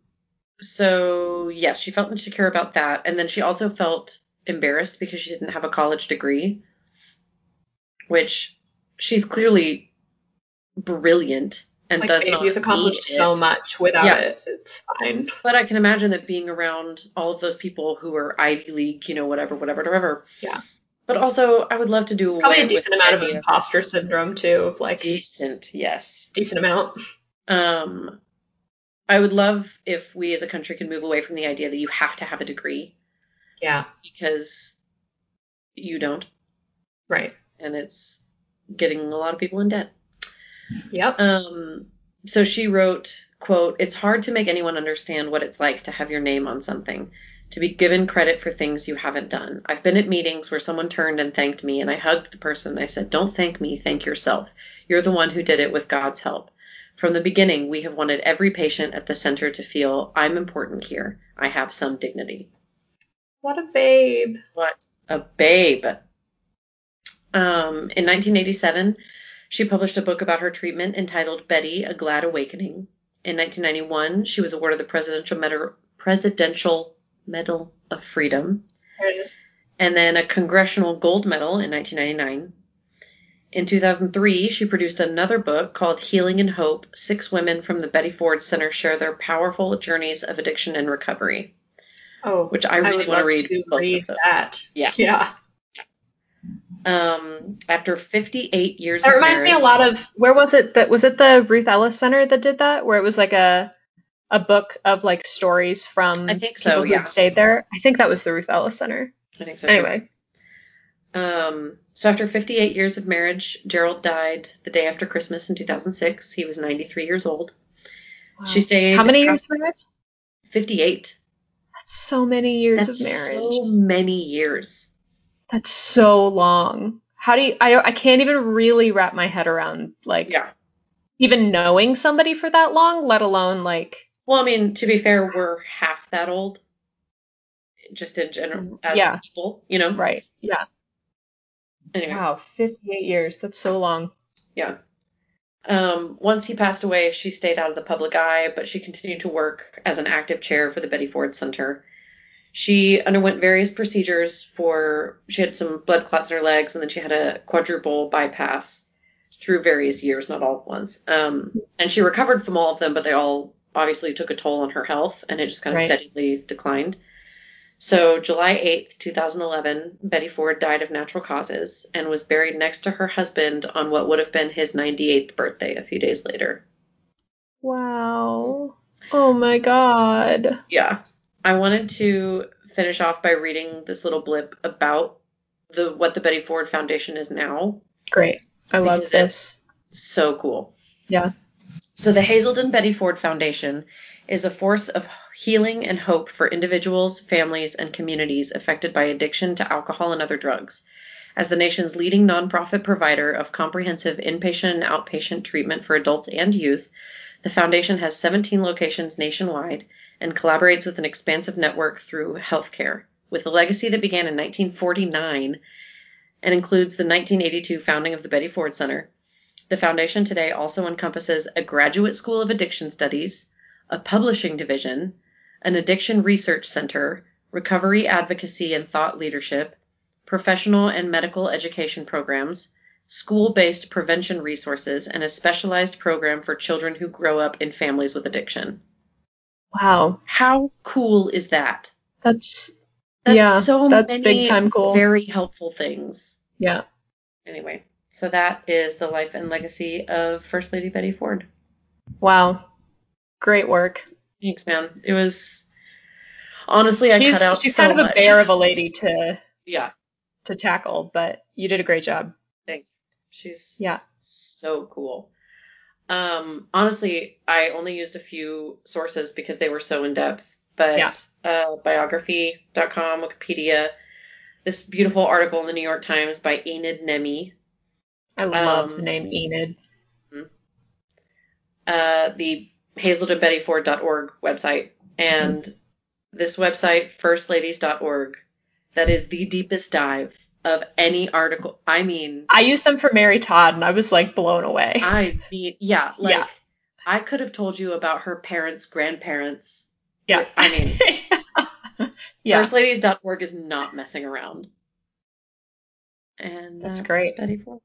so yes, she felt insecure about that, and then she also felt embarrassed because she didn't have a college degree, which she's clearly brilliant and like does not you've accomplished so much without Yeah. it. It's fine. But I can imagine that being around all of those people who are Ivy League, you know, whatever, whatever, whatever. Yeah. But also, I would love to do Probably a decent amount of imposter syndrome too. Of like decent, yes. decent amount. Um, I would love if we as a country can move away from the idea that you have to have a degree Yeah. because you don't, Right. and it's getting a lot of people in debt. Yep. Um, so she wrote, quote, It's hard to make anyone understand what it's like to have your name on something, to be given credit for things you haven't done. I've been at meetings where someone turned and thanked me, and I hugged the person and I said, Don't thank me, thank yourself. You're the one who did it with God's help. From the beginning, we have wanted every patient at the center to feel, I'm important here. I have some dignity. What a babe. What a babe. Um, in 1987, she published a book about her treatment entitled Betty, A Glad Awakening. In 1991, she was awarded the Presidential Medal, Presidential Medal of Freedom There it is. and then a Congressional Gold Medal in 1999. In 2003, she produced another book called Healing and Hope Six Women from the Betty Ford Center Share Their Powerful Journeys of Addiction and Recovery, Oh, which I really would want to read. to read that. Yeah. Yeah. Um, after 58 years of marriage. That reminds me a lot of where was it that was it the Ruth Ellis Center that did that where it was like a a book of like stories from I think so, people who yeah. stayed there. I think that was the Ruth Ellis Center. I think so. too. Anyway, Um, so after 58 years of marriage, Gerald died the day after Christmas in 2006. He was 93 years old. She stayed. how many years of marriage? 58. So many years That's of marriage. so many years. That's so long. How do you? I I can't even really wrap my head around like Yeah. even knowing somebody for that long, let alone like Well, I mean, to be fair, we're half that old. Just in general, mm, as Yeah. people, you know. right. Yeah. Anyway, Wow, 58 years. That's so long. yeah. Um, once he passed away, she stayed out of the public eye, but she continued to work as an active chair for the Betty Ford Center. She underwent various procedures for, she had some blood clots in her legs, and then she had a quadruple bypass through various years, not all at once. Um, and she recovered from all of them, but they all obviously took a toll on her health, and it just kind of Right. steadily declined. So, July 8th, 2011, Betty Ford died of natural causes and was buried next to her husband on what would have been his 98th birthday a few days later. Wow. Oh my god. Yeah. I wanted to finish off by reading this little blip about the what the Betty Ford Foundation is now. Great. I love this. So cool. Yeah. So the Hazelden Betty Ford Foundation is a force of healing and hope for individuals, families, and communities affected by addiction to alcohol and other drugs. As the nation's leading nonprofit provider of comprehensive inpatient and outpatient treatment for adults and youth, The foundation has 17 locations nationwide and collaborates with an expansive network through healthcare. With a legacy that began in 1949 and includes the 1982 founding of the Betty Ford Center, the foundation today also encompasses a graduate school of addiction studies, a publishing division, an addiction research center, recovery advocacy and thought leadership, professional and medical education programs, school based prevention resources, and a specialized program for children who grow up in families with addiction. Wow. How cool is that? That's That's yeah. so that's many big time cool. very helpful things. yeah. Anyway, so that is the life and legacy of First Lady Betty Ford. Wow. Great work. Thanks, man. It was honestly I she's cut out she's so kind of a bear of a lady to Yeah, to tackle, but you did a great job. thanks. She's Yeah. so cool. Um, honestly, I only used a few sources because they were so in depth. But Yeah. uh, biography.com, Wikipedia, this beautiful article in the New York Times by Enid Nemy, I love Um, the name Enid. uh, the hazeldenbettyford.org website, and this website, firstladies.org, that is the deepest dive of any article. I mean, I used them for Mary Todd and I was like blown away. I mean, yeah, like Yeah. I could have told you about her parents, grandparents. yeah. I mean, yeah. firstladies.org is not messing around. And That's that's, great. Betty Ford.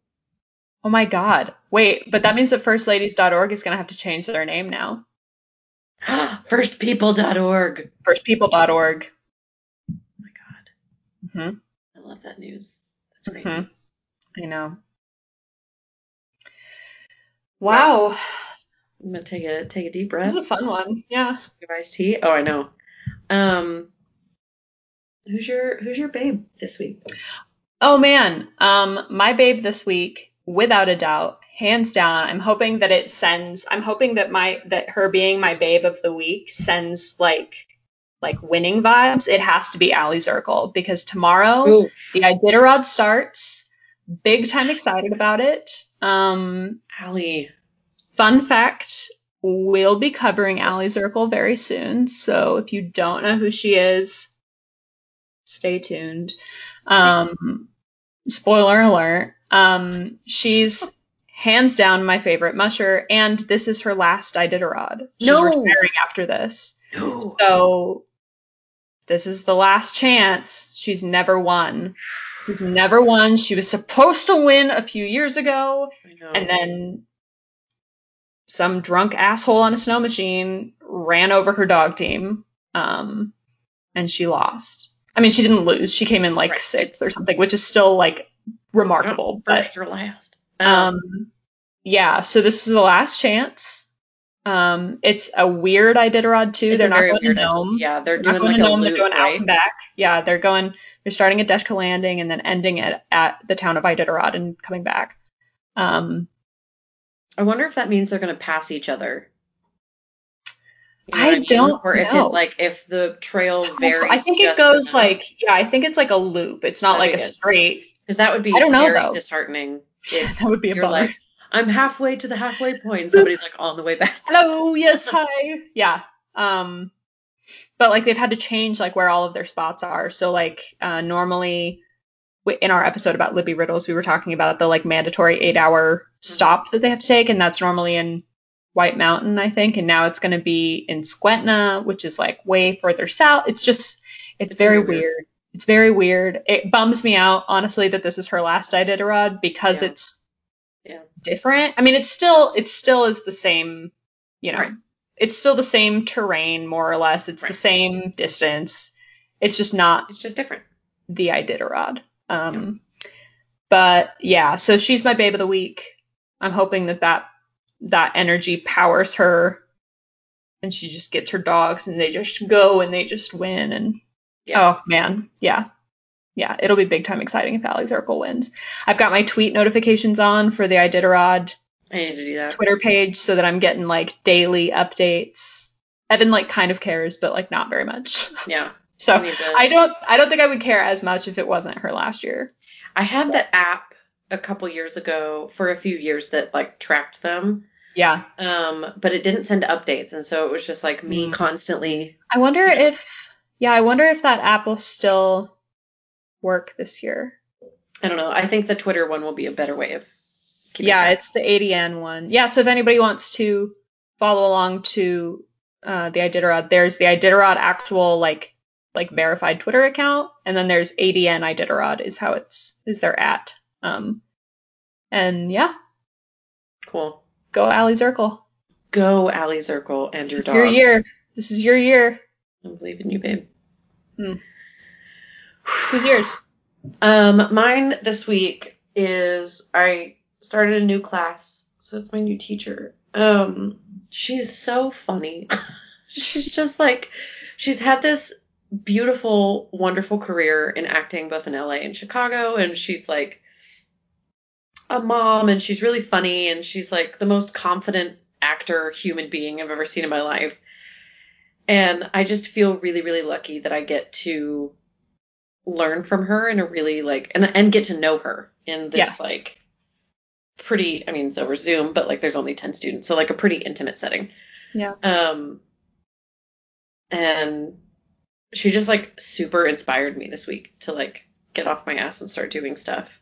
Oh my god. Wait, but that means that firstladies.org is going to have to change their name now. Firstpeople.org. Firstpeople.org. Oh my god. hmm I love that news. That's great Mhm. news. I know. Wow. I'm gonna take a take a deep breath. This is a fun one. Yeah. Iced tea. Oh, I know. Um, who's your who's your babe this week? Oh man, um, my babe this week, without a doubt, hands down. I'm hoping that it sends. I'm hoping that my that her being my babe of the week sends like like winning vibes. It has to be Aliy Zirkle because tomorrow Oof. the Iditarod starts. Big time excited about it. Um, Allie. fun fact: we'll be covering Aliy Zirkle very soon. So if you don't know who she is, stay tuned. Um, spoiler alert. Um, she's hands down my favorite musher, and this is her last Iditarod. She's No. retiring after this. No. So this is the last chance. She's never won. She's never won. She was supposed to win a few years ago, and then some drunk asshole on a snow machine ran over her dog team, um, and she lost. I mean, she didn't lose. She came in like Right. sixth or something, which is still like remarkable. But first or last. um, yeah, so this is the last chance. Um, it's a weird Iditarod too. It's they're not going to Nome. Yeah, they're, They're doing like to a Nome. loop, they're going out right? and back. Yeah, they're going. They're starting at Deshka Landing and then ending at at the town of Iditarod and coming back. Um, I wonder if that means they're going to pass each other. You know I mean? don't Or if know. it like if the trail varies. I think it goes enough. like yeah, I think it's like a loop. It's not That'd like a straight. Because that would be I don't know, very though. disheartening. If that would be a you're bummer. like, I'm halfway to the halfway point, and somebody's like on the way back. Hello, yes, hi. Yeah. Um but like they've had to change like where all of their spots are. So like uh normally in our episode about Libby Riddles, we were talking about the like mandatory 8-hour stop that they have to take and that's normally in White Mountain, I think, and now it's going to be in Skwentna, which is like way further south. It's just it's, It's very really weird. weird. It's very weird. It bums me out honestly that this is her last Iditarod because Yeah. it's Yeah. different. I mean, it's still it still is the same, you know, Right. it's still the same terrain more or less. It's the same distance. It's just not It's just different. the Iditarod. Um, but yeah, so she's my babe of the week. I'm hoping that that that energy powers her, and she just gets her dogs, and they just go and they just win. And Yes. oh man, yeah, yeah, it'll be big time exciting if Aliy Zirkle wins. I've got my tweet notifications on for the Iditarod I need to do that. Twitter page so that I'm getting like daily updates. Evan like kind of cares, but like not very much. Yeah. So I I don't I don't think I would care as much if it wasn't her last year. I had the app a couple years ago for a few years that like tracked them. Yeah. Um, but it didn't send updates, and so it was just like me Mm. constantly. I wonder if yeah, I wonder if that app will still work this year. I don't know. I think the Twitter one will be a better way of. keeping yeah, track. it's the ADN one. Yeah, so if anybody wants to follow along to uh, the Iditarod, there's the Iditarod actual like like verified Twitter account, and then there's ADN Iditarod is how it's is their at. Um, and yeah, cool. go Aliy Zirkle. Go Aliy Zirkle and This your is dogs. your year. This is your year. I believe in you, babe. Who's yours? Um, mine this week is I started a new class, so it's my new teacher. Um, she's so funny. she's just like she's had this beautiful, wonderful career in acting both in LA and Chicago, and she's like a mom and she's really funny and she's like the most confident actor human being I've ever seen in my life. And I just feel really, really lucky that I get to learn from her in a really like and and get to know her in this like pretty I mean it's over Zoom, but like there's only 10 students, so like a pretty intimate setting. Yeah. Um and she just like super inspired me this week to like get off my ass and start doing stuff.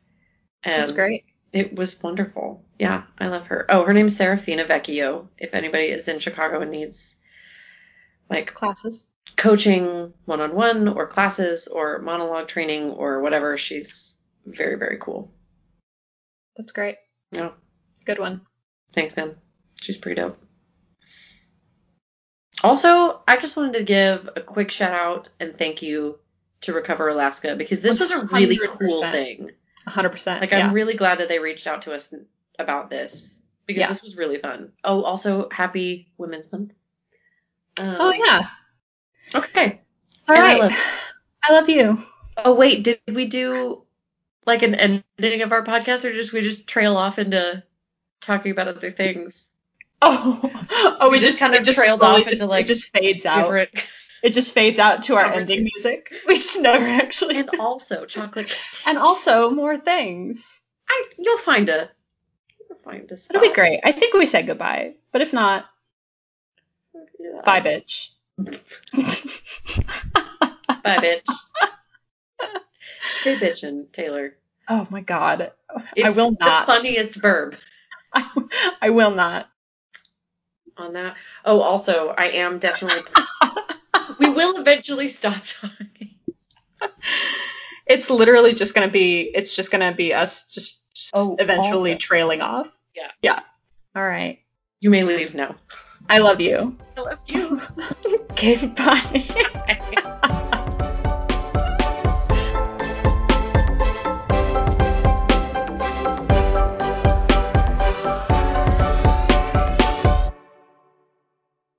And That's great. it was wonderful. Yeah, I love her. Oh, her name's Serafina Vecchio. If anybody is in Chicago and needs like Classes. coaching one on one or classes or monologue training or whatever, she's very, very cool. That's great. Yeah. Good one. Thanks, man. She's pretty dope. Also, I just wanted to give a quick shout out and thank you to Recover Alaska because this was a really cool thing. 100%. Like, yeah. I'm really glad that they reached out to us about this because Yeah. this was really fun. Oh, also, happy Women's Month. Um, oh yeah. Okay. All And I love- I love you. Oh, wait, did we do like an ending of our podcast or just we just trail off into talking about other things? Oh, oh, We we, just just kind of just trailed off just, into, like, it just fades out. It just fades out to our ending music. We just never actually. And also, chocolate. And also more things. I you'll find a you'll find a spot. It'll be great. I think we said goodbye, but if not, Yeah. bye, bitch. Bye, bitch. Stay bitchin', Taylor. oh my god, I will not. The funniest verb I, I will not. on that. Oh, also, I am definitely. we will eventually stop talking. It's literally just gonna be. It's just gonna be us just Oh, eventually also. trailing off. Yeah. Yeah. All right. You may leave now. I love you. I love you. okay, bye.